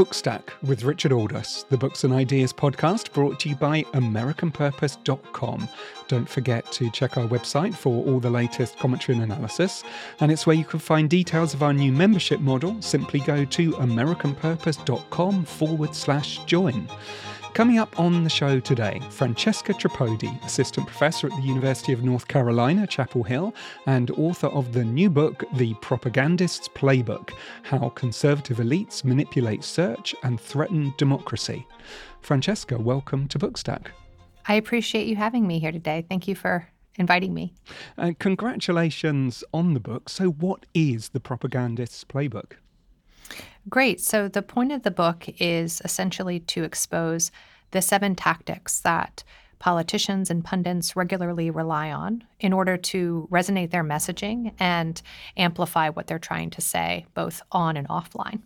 Bookstack with Richard Aldous, the Books and Ideas podcast brought to you by AmericanPurpose.com. Don't forget to check our website for all the latest commentary and analysis, and it's where you can find details of our new membership model. Simply go to AmericanPurpose.com forward slash join. Coming up on the show today, Francesca Tripodi, Assistant Professor at the University of North Carolina, Chapel Hill, and author of the new book, The Propagandist's Playbook How Conservative Elites Manipulate Search and Threaten Democracy. Francesca, welcome to Bookstack. I appreciate you having me here today. Thank you for inviting me. Uh, congratulations on the book. So, what is The Propagandist's Playbook? Great. So, the point of the book is essentially to expose the seven tactics that politicians and pundits regularly rely on in order to resonate their messaging and amplify what they're trying to say, both on and offline.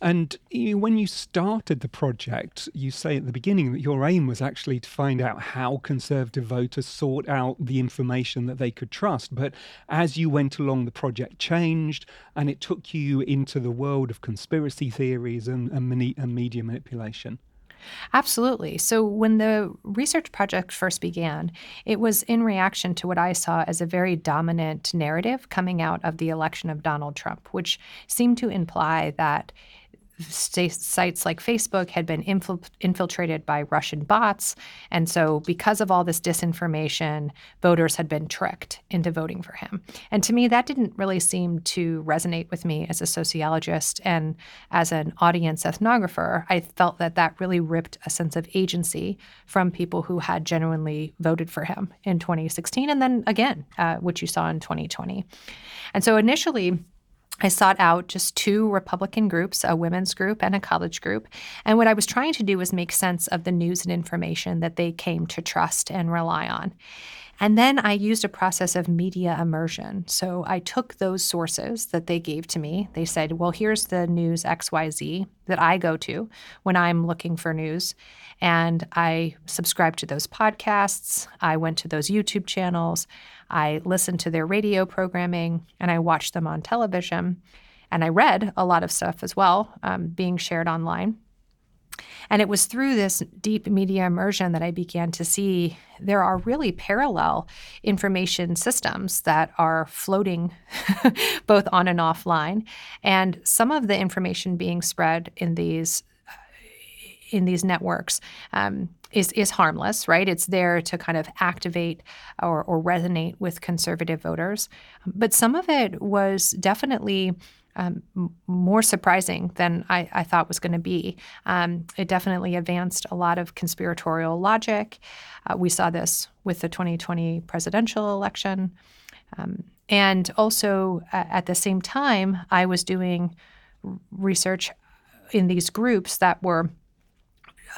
And when you started the project, you say at the beginning that your aim was actually to find out how conservative voters sought out the information that they could trust. But as you went along, the project changed and it took you into the world of conspiracy theories and, and, and media manipulation. Absolutely. So, when the research project first began, it was in reaction to what I saw as a very dominant narrative coming out of the election of Donald Trump, which seemed to imply that sites like Facebook had been infil- infiltrated by Russian bots. And so, because of all this disinformation, voters had been tricked into voting for him. And to me, that didn't really seem to resonate with me as a sociologist. And as an audience ethnographer, I felt that that really ripped a sense of agency from people who had genuinely voted for him in 2016 and then again, uh, which you saw in 2020. And so, initially, I sought out just two Republican groups, a women's group and a college group. And what I was trying to do was make sense of the news and information that they came to trust and rely on. And then I used a process of media immersion. So I took those sources that they gave to me. They said, well, here's the news XYZ that I go to when I'm looking for news. And I subscribed to those podcasts. I went to those YouTube channels. I listened to their radio programming and I watched them on television. And I read a lot of stuff as well um, being shared online. And it was through this deep media immersion that I began to see there are really parallel information systems that are floating both on and offline. And some of the information being spread in these uh, in these networks um, is is harmless, right? It's there to kind of activate or, or resonate with conservative voters. But some of it was definitely um, more surprising than I, I thought was going to be. Um, it definitely advanced a lot of conspiratorial logic. Uh, we saw this with the 2020 presidential election. Um, and also, uh, at the same time, I was doing research in these groups that were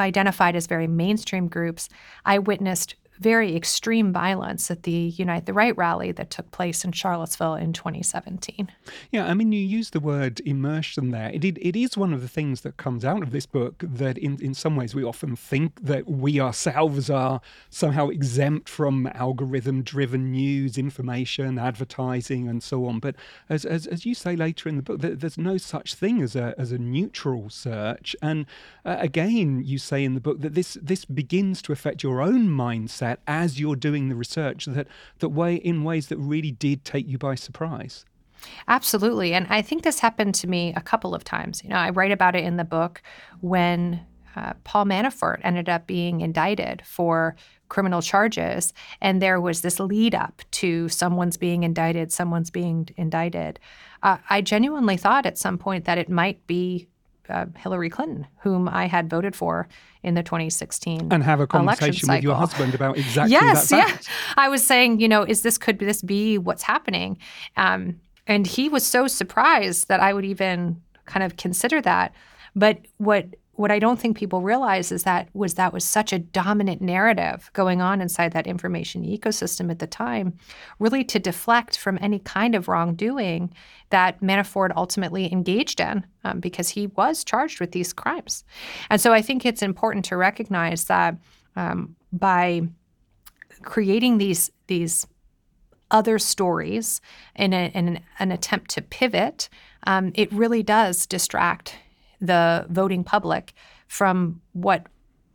identified as very mainstream groups. I witnessed very extreme violence at the Unite the Right rally that took place in Charlottesville in 2017. Yeah, I mean, you use the word immersion there. It, it, it is one of the things that comes out of this book that, in, in some ways, we often think that we ourselves are somehow exempt from algorithm driven news, information, advertising, and so on. But as, as, as you say later in the book, there's no such thing as a, as a neutral search. And uh, again, you say in the book that this, this begins to affect your own mindset as you're doing the research that that way in ways that really did take you by surprise. Absolutely. And I think this happened to me a couple of times. You know, I write about it in the book when uh, Paul Manafort ended up being indicted for criminal charges. And there was this lead up to someone's being indicted, someone's being indicted. Uh, I genuinely thought at some point that it might be uh, Hillary Clinton, whom I had voted for in the 2016 and have a conversation with your husband about exactly yes, that. Yes, yeah. I was saying, you know, is this could this be what's happening? Um, and he was so surprised that I would even kind of consider that. But what what I don't think people realize is that was that was such a dominant narrative going on inside that information ecosystem at the time, really to deflect from any kind of wrongdoing that Manafort ultimately engaged in, um, because he was charged with these crimes. And so I think it's important to recognize that um, by creating these these other stories in, a, in an, an, attempt to pivot, um, it really does distract the voting public from what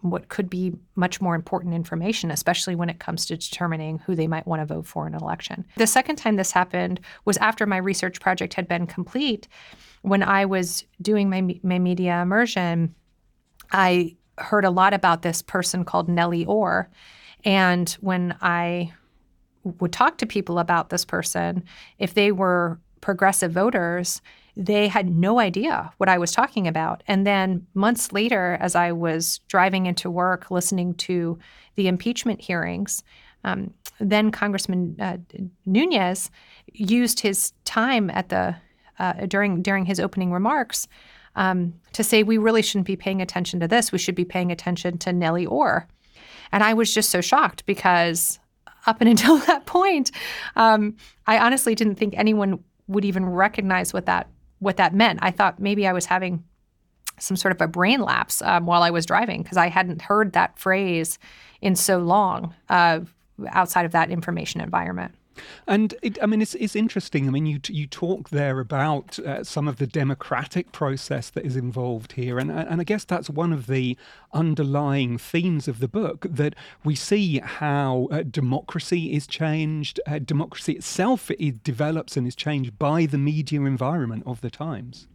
what could be much more important information, especially when it comes to determining who they might want to vote for in an election. The second time this happened was after my research project had been complete. When I was doing my, my media immersion, I heard a lot about this person called Nellie Ohr. And when I would talk to people about this person, if they were progressive voters, they had no idea what I was talking about. And then months later, as I was driving into work listening to the impeachment hearings, um, then Congressman uh, Nunes used his time at the uh, during during his opening remarks um, to say we really shouldn't be paying attention to this. We should be paying attention to Nellie Ohr. And I was just so shocked because up and until that point, um, I honestly didn't think anyone would even recognize what that what that meant. I thought maybe I was having some sort of a brain lapse um, while I was driving because I hadn't heard that phrase in so long uh, outside of that information environment. And it, I mean, it's, it's interesting. I mean, you you talk there about uh, some of the democratic process that is involved here, and and I guess that's one of the underlying themes of the book that we see how uh, democracy is changed, uh, democracy itself it develops and is changed by the media environment of the times.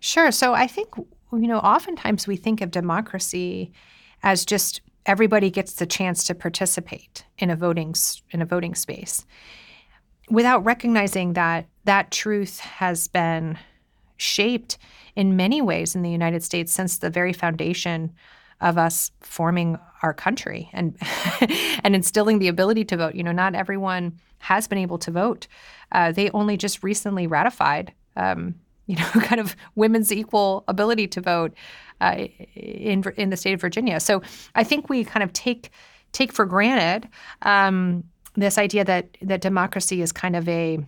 Sure. So I think you know, oftentimes we think of democracy as just everybody gets the chance to participate in a voting in a voting space without recognizing that that truth has been shaped in many ways in the United States since the very foundation of us forming our country and and instilling the ability to vote. You know, not everyone has been able to vote. Uh, they only just recently ratified, um, you know, kind of women's equal ability to vote uh, in in the state of Virginia. So I think we kind of take take for granted um, this idea that that democracy is kind of a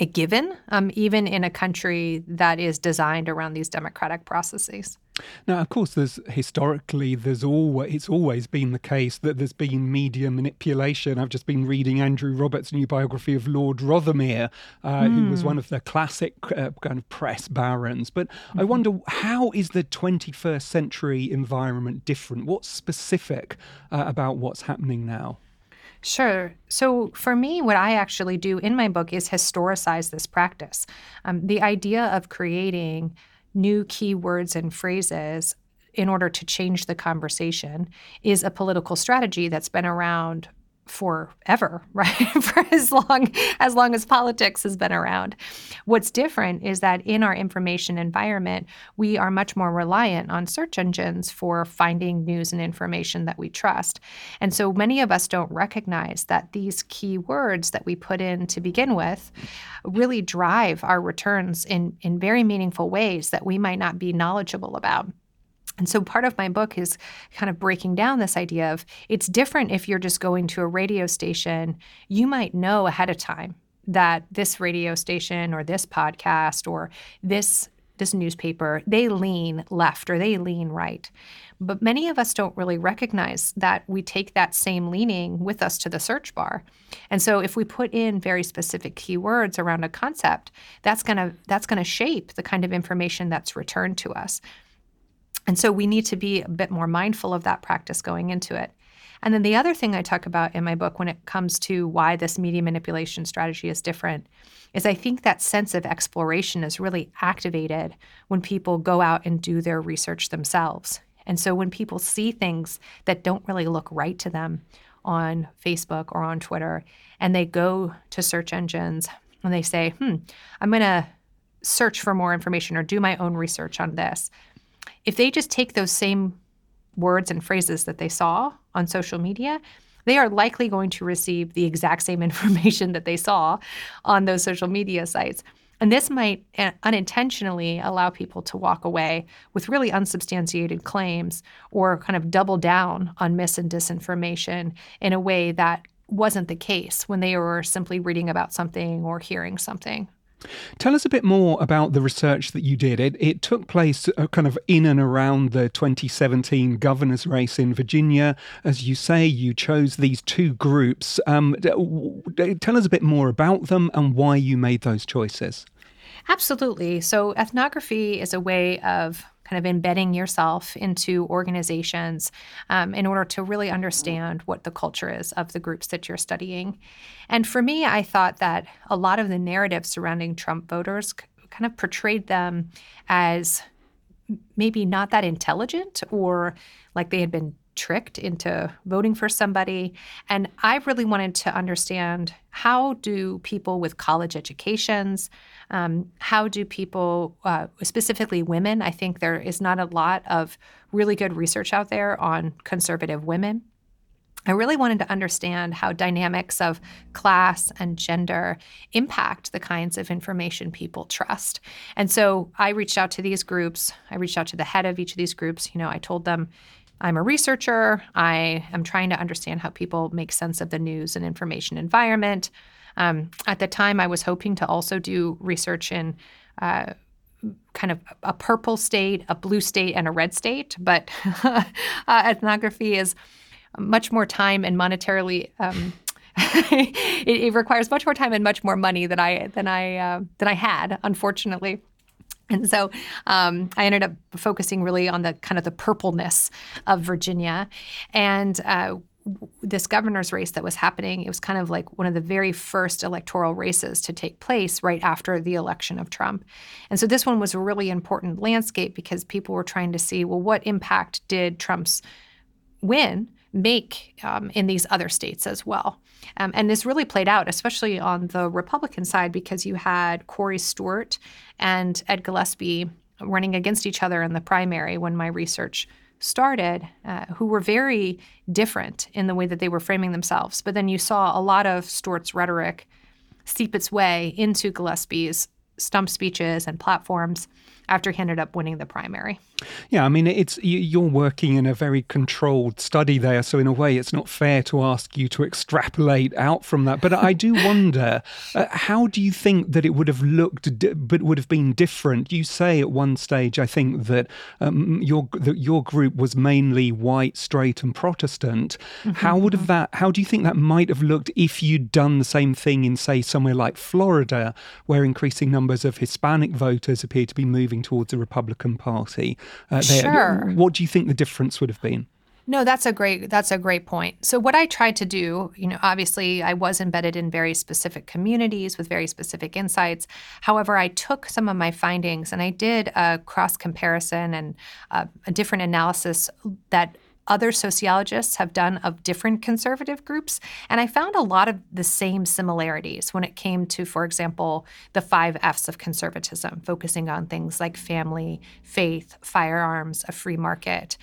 a given, um, even in a country that is designed around these democratic processes. Now, of course, there's historically there's always it's always been the case that there's been media manipulation. I've just been reading Andrew Roberts' new biography of Lord Rothermere, uh, mm. who was hmm. one of the classic uh, kind of press barons. But mm-hmm. I wonder how is the 21st century environment different? What's specific uh, about what's happening now? Sure. So, for me, what I actually do in my book is historicize this practice. Um, the idea of creating new keywords and phrases in order to change the conversation is a political strategy that's been around forever, right? For as long as long as politics has been around. What's different is that in our information environment, we are much more reliant on search engines for finding news and information that we trust. And so many of us don't recognize that these key words that we put in to begin with really drive our returns in in very meaningful ways that we might not be knowledgeable about. And so part of my book is kind of breaking down this idea of it's different if you're just going to a radio station. You might know ahead of time that this radio station or this podcast or this this newspaper, they lean left or they lean right. But many of us don't really recognize that we take that same leaning with us to the search bar. And so if we put in very specific keywords around a concept, that's going to that's going to shape the kind of information that's returned to us. And so we need to be a bit more mindful of that practice going into it. And then the other thing I talk about in my book when it comes to why this media manipulation strategy is different is I think that sense of exploration is really activated when people go out and do their research themselves. And so when people see things that don't really look right to them on Facebook or on Twitter, and they go to search engines and they say, hmm, I'm going to search for more information or do my own research on this if they just take those same words and phrases that they saw on social media, they are likely going to receive the exact same information that they saw on those social media sites. And this might uh, unintentionally allow people to walk away with really unsubstantiated claims or kind of double down on mis and disinformation in a way that wasn't the case when they were simply reading about something or hearing something. Tell us a bit more about the research that you did. It, it took place uh, kind of in and around the 2017 governor's race in Virginia. As you say, you chose these two groups. Um, tell us a bit more about them and why you made those choices. Absolutely. So, ethnography is a way of kind of embedding yourself into organizations um, in order to really understand what the culture is of the groups that you're studying. And for me, I thought that a lot of the narrative surrounding Trump voters kind of portrayed them as maybe not that intelligent or like they had been tricked into voting for somebody. And I really wanted to understand how do people with college educations, um, how do people, uh, specifically women, I think there is not a lot of really good research out there on conservative women. I really wanted to understand how dynamics of class and gender impact the kinds of information people trust. And so I reached out to these groups. I reached out to the head of each of these groups. You know, I told them, I'm a researcher. I am trying to understand how people make sense of the news and information environment. Um, at the time, I was hoping to also do research in uh, kind of a purple state, a blue state, and a red state. But uh, ethnography is much more time and monetarily. Um, it, it, requires much more time and much more money than I than I uh, than I had, unfortunately. And so um, I ended up focusing really on the kind of the purpleness of Virginia. And uh, this governor's race that was happening, it was kind of like one of the very first electoral races to take place right after the election of Trump. And so this one was a really important landscape because people were trying to see well, what impact did Trump's win make um, in these other states as well? Um, and this really played out, especially on the Republican side, because you had Corey Stewart and Ed Gillespie running against each other in the primary when my research started, uh, who were very different in the way that they were framing themselves. But then you saw a lot of Stewart's rhetoric seep its way into Gillespie's stump speeches and platforms after he ended up winning the primary. Yeah, I mean, it's you're working in a very controlled study there, so in a way, it's not fair to ask you to extrapolate out from that. But I do wonder, uh, how do you think that it would have looked, di- but would have been different? You say at one stage, I think that um, your that your group was mainly white, straight, and Protestant. Mm-hmm. How would have that? How do you think that might have looked if you'd done the same thing in, say, somewhere like Florida, where increasing numbers of Hispanic voters appear to be moving towards the Republican Party? Uh, sure. What do you think the difference would have been? No, that's a great that's a great point. So what I tried to do, you know, obviously I was embedded in very specific communities with very specific insights. However, I took some of my findings and I did a cross comparison and a, a different analysis that other sociologists have done of different conservative groups. And I found a lot of the same similarities when it came to, for example, the five F's of conservatism, focusing on things like family, faith, firearms, a free market,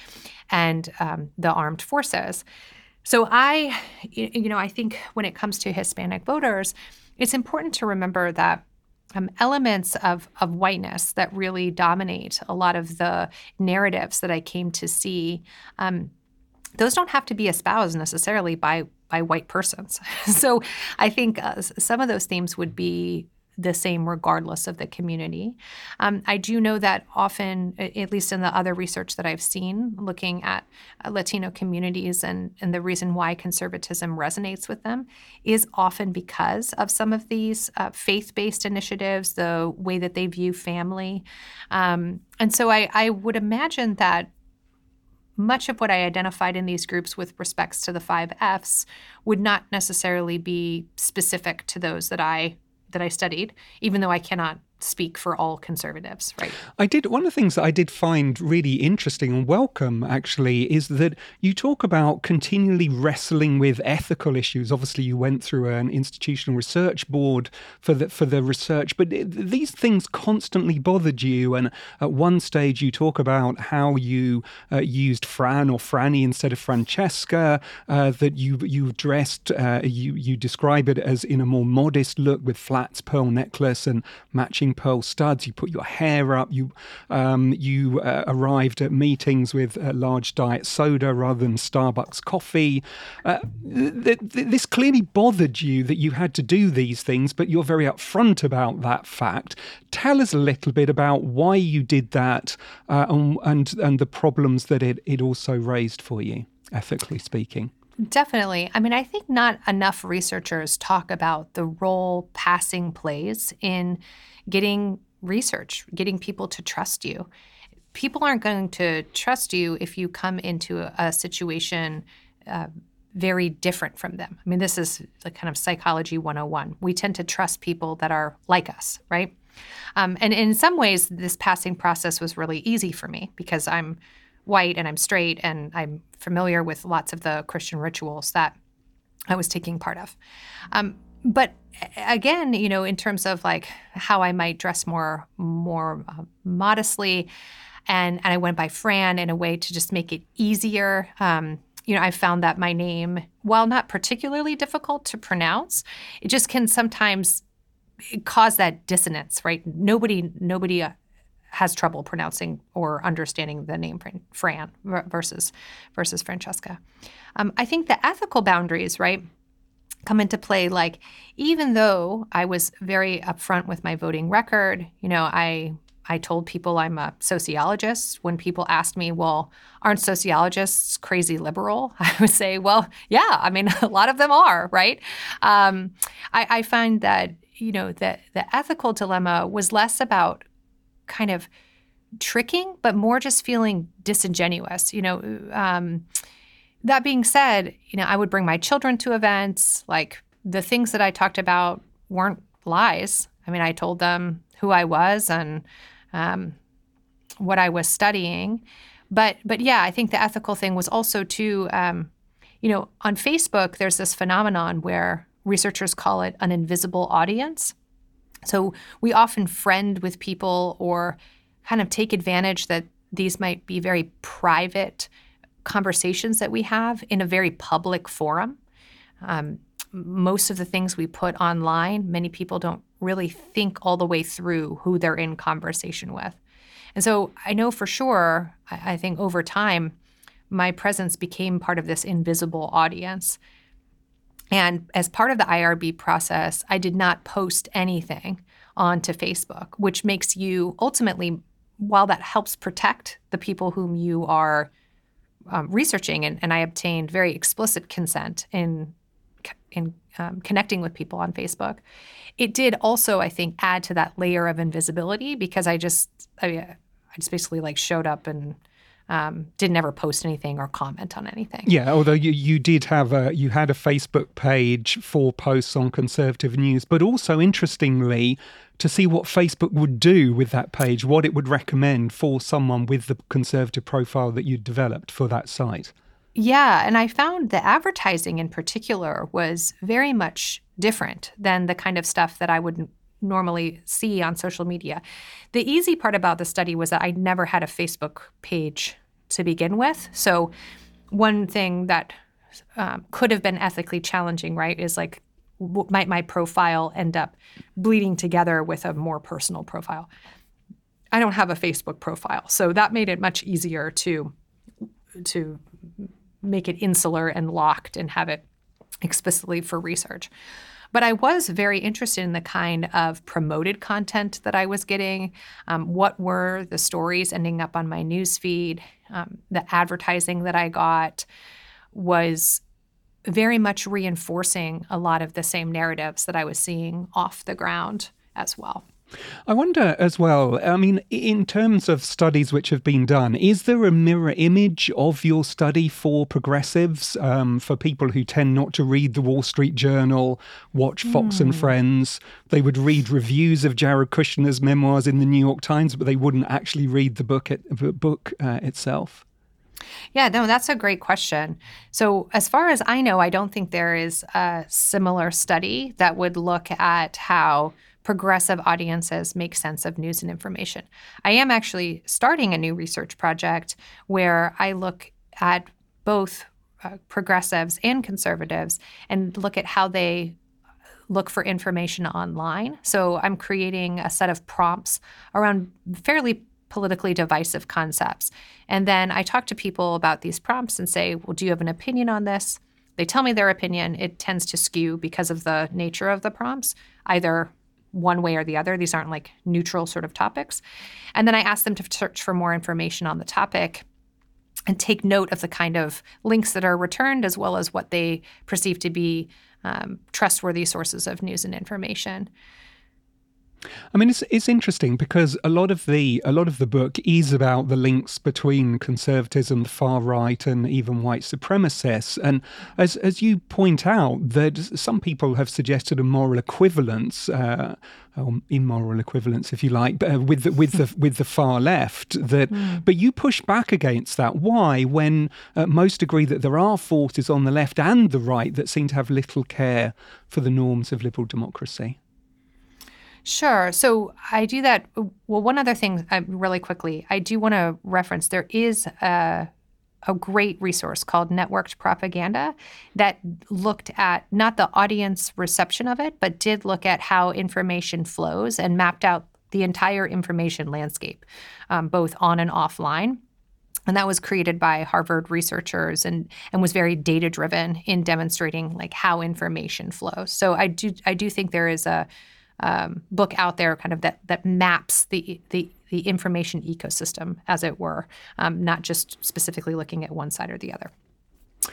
and um, the armed forces. So I, you know, I think when it comes to Hispanic voters, it's important to remember that um, elements of, of whiteness that really dominate a lot of the narratives that I came to see. Um, those don't have to be espoused necessarily by by white persons. so I think uh, some of those themes would be the same regardless of the community. Um, I do know that often, at least in the other research that I've seen, looking at uh, Latino communities and, and the reason why conservatism resonates with them is often because of some of these uh, faith based initiatives, the way that they view family. Um, and so I, I would imagine that much of what I identified in these groups with respects to the five F's would not necessarily be specific to those that I that I studied, even though I cannot speak for all conservatives, right? I did. One of the things that I did find really interesting and welcome, actually, is that you talk about continually wrestling with ethical issues. Obviously, you went through an institutional research board for the for the research, but these things constantly bothered you. And at one stage, you talk about how you uh, used Fran or Franny instead of Francesca. Uh, that you you dressed, uh, you you describe it as in a more modest look with flats, pearl necklace, and matching pearl studs. You put your hair up. You um, you uh, arrived at meetings with a large diet soda rather than Starbucks coffee. Uh, th- th- this clearly bothered you that you had to do these things, but you're very upfront about that fact. Tell us a little bit about why you did that uh, and, and and the problems that it it also raised for you, ethically speaking. Definitely. I mean, I think not enough researchers talk about the role passing plays in getting research, getting people to trust you. People aren't going to trust you if you come into a, situation uh, very different from them. I mean, this is the kind of psychology 101. We tend to trust people that are like us, right? Um, and in some ways, this passing process was really easy for me because I'm white and I'm straight and I'm familiar with lots of the Christian rituals that I was taking part of. Um, but again, you know, in terms of like how I might dress more more uh, modestly, and and I went by Fran in a way to just make it easier. Um, you know, I found that my name, while not particularly difficult to pronounce, it just can sometimes cause that dissonance, right? Nobody nobody uh, has trouble pronouncing or understanding the name Fran versus versus Francesca. Um, I think the ethical boundaries, right? come into play like even though i was very upfront with my voting record you know i i told people i'm a sociologist when people asked me well aren't sociologists crazy liberal i would say well yeah i mean a lot of them are right um, I, I find that you know the the ethical dilemma was less about kind of tricking but more just feeling disingenuous you know um, that being said, you know, I would bring my children to events. Like the things that I talked about weren't lies. I mean, I told them who I was and um, what I was studying. But but yeah, I think the ethical thing was also too. Um, you know, on Facebook, there's this phenomenon where researchers call it an invisible audience. So we often friend with people or kind of take advantage that these might be very private conversations that we have in a very public forum. Um, most of the things we put online, many people don't really think all the way through who they're in conversation with. And so I know for sure, I, I think over time, my presence became part of this invisible audience. And as part of the IRB process, I did not post anything onto Facebook, which makes you ultimately, while that helps protect the people whom you are um, researching, and, and, I obtained very explicit consent in in um, connecting with people on Facebook. It did also, I think, add to that layer of invisibility because I just, I, mean, I just basically like showed up and um, didn't ever post anything or comment on anything. Yeah, although you, you did have a you had a Facebook page for posts on conservative news, but also interestingly, to see what Facebook would do with that page, what it would recommend for someone with the conservative profile that you developed for that site. Yeah, and I found the advertising in particular was very much different than the kind of stuff that I would normally see on social media. The easy part about the study was that I never had a Facebook page to begin with. So, one thing that um, could have been ethically challenging, right, is like, w- might my profile end up bleeding together with a more personal profile? I don't have a Facebook profile, so that made it much easier to to make it insular and locked and have it explicitly for research. But I was very interested in the kind of promoted content that I was getting. Um, what were the stories ending up on my newsfeed? Um, the advertising that I got was very much reinforcing a lot of the same narratives that I was seeing off the ground as well. I wonder as well, I mean, in terms of studies which have been done, is there a mirror image of your study for progressives, um, for people who tend not to read the Wall Street Journal, watch Fox mm. and hmm. Friends? They would read reviews of Jared Kushner's memoirs in the New York Times, but they wouldn't actually read the book, it, the book uh, itself. Yeah, no, that's a great question. So, as far as I know, I don't think there is a similar study that would look at how progressive audiences make sense of news and information. I am actually starting a new research project where I look at both uh, progressives and conservatives and look at how they look for information online. So I'm creating a set of prompts around fairly politically divisive concepts. And then I talk to people about these prompts and say, well, do you have an opinion on this? They tell me their opinion. It tends to skew because of the nature of the prompts, either one way or the other. These aren't like neutral sort of topics. And then I ask them to search for more information on the topic and take note of the kind of links that are returned as well as what they perceive to be um, trustworthy sources of news and information. I mean, it's it's interesting because a lot of the a lot of the book is about the links between conservatism, the far right, and even white supremacists. And as as you point out, that some people have suggested a moral equivalence. Uh, or immoral equivalence, if you like, uh, with the, with the with the far left. That, mm. but you push back against that. Why, when uh, most agree that there are forces on the left and the right that seem to have little care for the norms of liberal democracy? Sure. So I do that. Well, one other thing, uh, really quickly, I do want to reference there is a, a great resource called Networked Propaganda that looked at not the audience reception of it, but did look at how information flows and mapped out the entire information landscape, um, both on and offline. And that was created by Harvard researchers and and was very data driven in demonstrating like how information flows. So I do I do think there is a um, book out there, kind of that that maps the the the information ecosystem, as it were, um, not just specifically looking at one side or the other.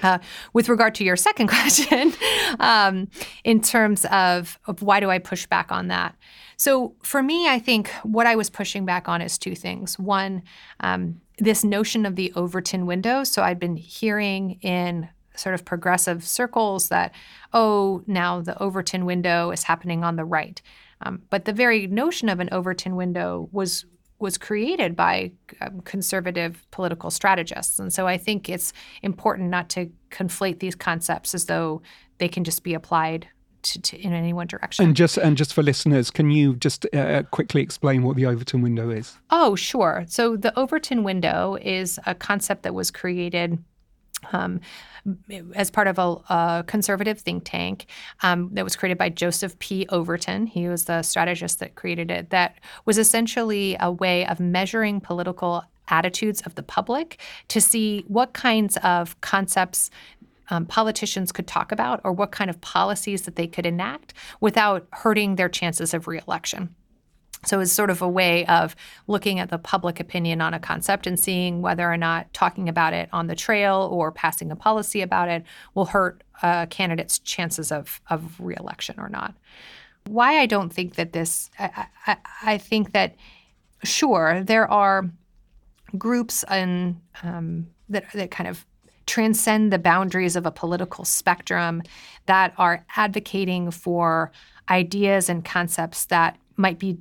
Uh, with regard to your second question, um, in terms of, of why do I push back on that? So for me, I think what I was pushing back on is two things. One, um, this notion of the Overton window. So I've been hearing in sort of progressive circles that, oh, now the Overton window is happening on the right. Um, but the very notion of an Overton window was was created by um, conservative political strategists, and so I think it's important not to conflate these concepts as though they can just be applied to, to, in any one direction. And just and just for listeners, can you just uh, quickly explain what the Overton window is? Oh, sure. So the Overton window is a concept that was created um, as part of a, a conservative think tank um, that was created by Joseph P. Overton. He was the strategist that created it, that was essentially a way of measuring political attitudes of the public to see what kinds of concepts um, politicians could talk about or what kind of policies that they could enact without hurting their chances of reelection. So it's sort of a way of looking at the public opinion on a concept and seeing whether or not talking about it on the trail or passing a policy about it will hurt a candidate's chances of, of reelection or not. Why I don't think that this, I, I, I think that, sure, there are groups and um, that, that kind of transcend the boundaries of a political spectrum that are advocating for ideas and concepts that might be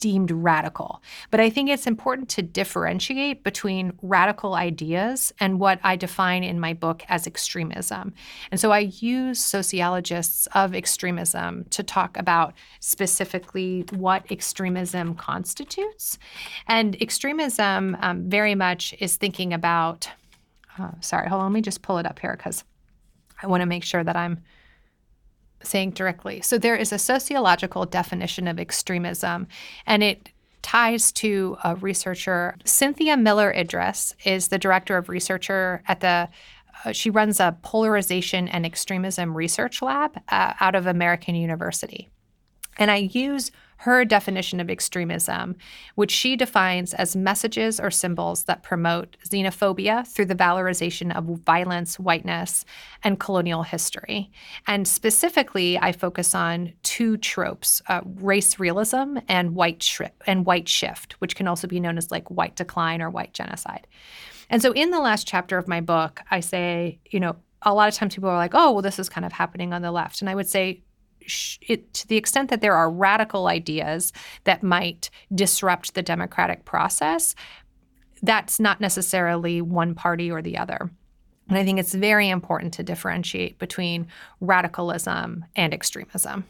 deemed radical. But I think it's important to differentiate between radical ideas and what I define in my book as extremism. And so I use sociologists of extremism to talk about specifically what extremism constitutes. And extremism um, very much is thinking about, uh, sorry, hold on, let me just pull it up here because I want to make sure that I'm saying directly. So there is a sociological definition of extremism, and it ties to a researcher. Cynthia Miller Idris is the director of researcher at the uh, she runs a polarization and extremism research lab uh, out of American University. And I use her definition of extremism, which she defines as messages or symbols that promote xenophobia through the valorization of violence, whiteness, and colonial history. And specifically, I focus on two tropes: uh, race realism and white sh- and white shift, which can also be known as like white decline or white genocide. And so, in the last chapter of my book, I say, you know, a lot of times people are like, "Oh, well, this is kind of happening on the left," and I would say, it, to the extent that there are radical ideas that might disrupt the democratic process, that's not necessarily one party or the other. And I think it's very important to differentiate between radicalism and extremism.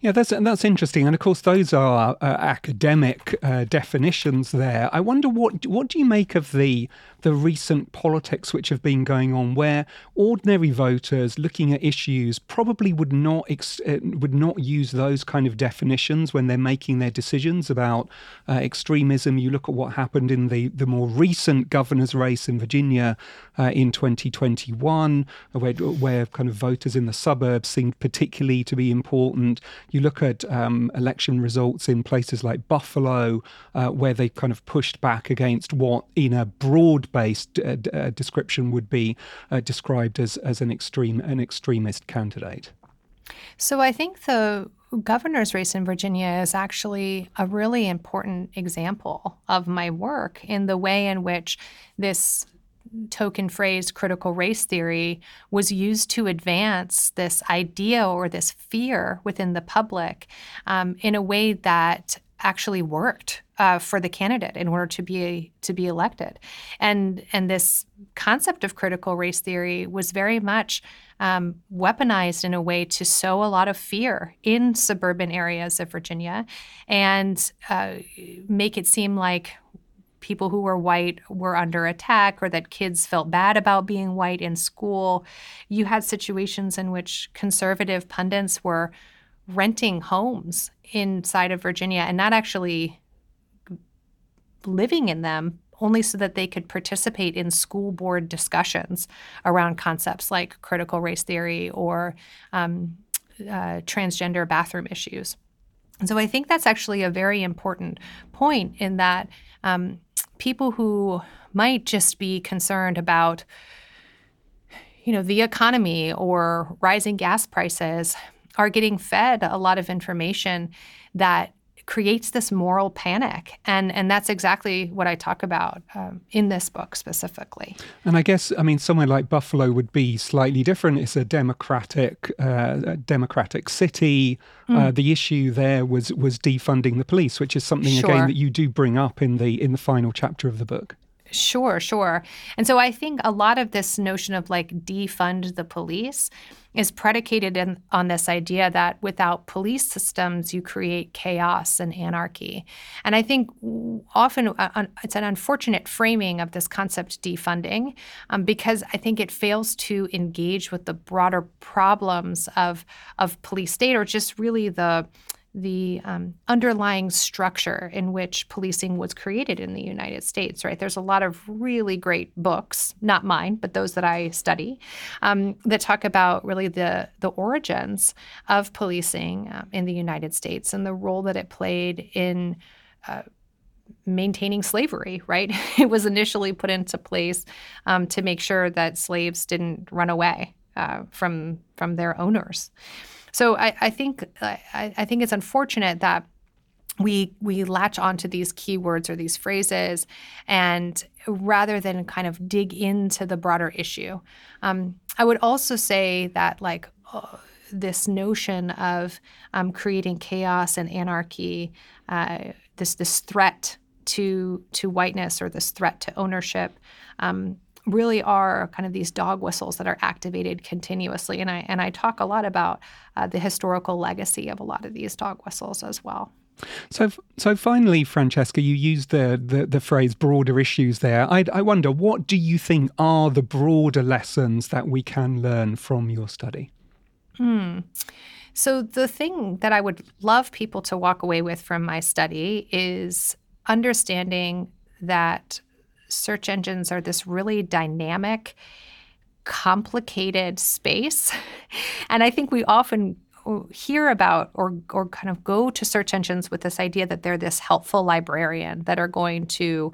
Yeah, that's that's interesting, and of course those are uh, academic uh, definitions. There, I wonder what what do you make of the the recent politics which have been going on, where ordinary voters looking at issues probably would not ex- uh, would not use those kind of definitions when they're making their decisions about uh, extremism. You look at what happened in the the more recent governor's race in Virginia uh, in 2021, where where kind of voters in the suburbs seemed particularly to be important. You look at um, election results in places like Buffalo, uh, where they kind of pushed back against what, in a broad-based uh, uh, description, would be uh, described as as an extreme an extremist candidate. So I think the governor's race in Virginia is actually a really important example of my work in the way in which this token phrase critical race theory was used to advance this idea or this fear within the public um, in a way that actually worked uh, for the candidate in order to be to be elected, and and this concept of critical race theory was very much um, weaponized in a way to sow a lot of fear in suburban areas of Virginia, and uh, make it seem like people who were white were under attack or that kids felt bad about being white in school. You had situations in which conservative pundits were renting homes inside of Virginia and not actually living in them only so that they could participate in school board discussions around concepts like critical race theory or um, uh, transgender bathroom issues. And so I think that's actually a very important point in that um, people who might just be concerned about you know the economy or rising gas prices are getting fed a lot of information that creates this moral panic and and that's exactly what i talk about um, in this book specifically and i guess i mean somewhere like buffalo would be slightly different it's a democratic uh, democratic city mm. uh, the issue there was was defunding the police which is something sure. again that you do bring up in the in the final chapter of the book Sure, sure. And so I think a lot of this notion of like defund the police is predicated in, on this idea that without police systems, you create chaos and anarchy. And I think often uh, it's an unfortunate framing of this concept defunding um, because I think it fails to engage with the broader problems of, of police state or just really the the um, underlying structure in which policing was created in the United States, right? There's a lot of really great books, not mine, but those that I study, um, that talk about really the, the origins of policing uh, in the United States and the role that it played in. Uh, maintaining slavery, right? it was initially put into place um, to make sure that slaves didn't run away uh, from from their owners. So I, I think I, I think it's unfortunate that we we latch onto these keywords or these phrases and rather than kind of dig into the broader issue. Um, i would also say that like uh, this notion of um, creating chaos and anarchy uh, this this threat to to whiteness or this threat to ownership um, really are kind of these dog whistles that are activated continuously. And I and I talk a lot about uh, the historical legacy of a lot of these dog whistles as well. So, so finally, Francesca, you used the, the, the phrase broader issues there. I, I wonder, what do you think are the broader lessons that we can learn from your study? Hmm. So, the thing that I would love people to walk away with from my study is understanding that search engines are this really dynamic, complicated space. and I think we often hear about or or kind of go to search engines with this idea that they're this helpful librarian that are going to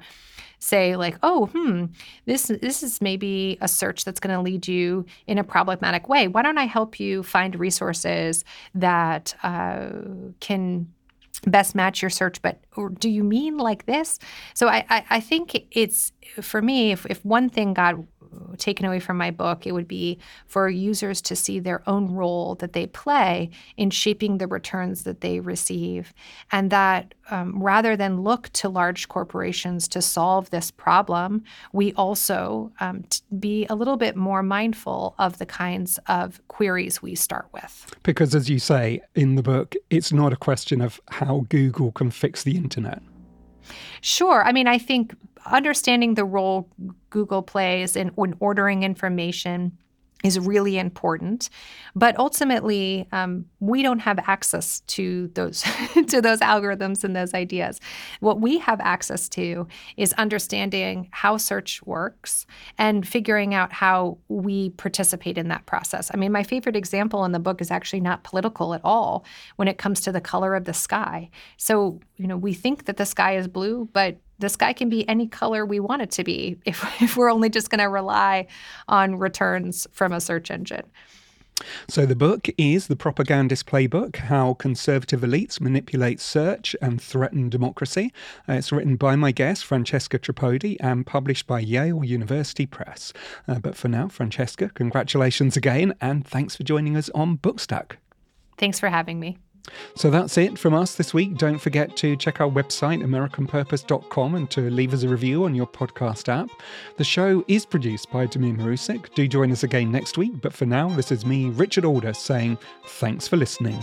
say like oh hmm this this is maybe a search that's going to lead you in a problematic way why don't i help you find resources that uh, can best match your search but do you mean like this? So I, I, I think it's for me if, if one thing got taken away from my book, it would be for users to see their own role that they play in shaping the returns that they receive. And that um, rather than look to large corporations to solve this problem, we also um, be a little bit more mindful of the kinds of queries we start with. Because, as you say in the book, it's not a question of how Google can fix the internet. Sure. I mean, I think understanding the role Google plays in, in ordering information is really important. But ultimately, um, we don't have access to those to those algorithms and those ideas. What we have access to is understanding how search works and figuring out how we participate in that process. I mean, my favorite example in the book is actually not political at all when it comes to the color of the sky. So, you know, we think that the sky is blue, but the sky can be any color we want it to be if, if we're only just going to rely on returns from a search engine. So, the book is The Propagandist Playbook How Conservative Elites Manipulate Search and Threaten Democracy. Uh, it's written by my guest, Francesca Tripodi, and published by Yale University Press. Uh, but for now, Francesca, congratulations again, and thanks for joining us on Bookstack. Thanks for having me. So that's it from us this week. Don't forget to check our website, AmericanPurpose.com, and to leave us a review on your podcast app. The show is produced by Damir Marusic. Do join us again next week. But for now, this is me, Richard Aldous, saying thanks for listening.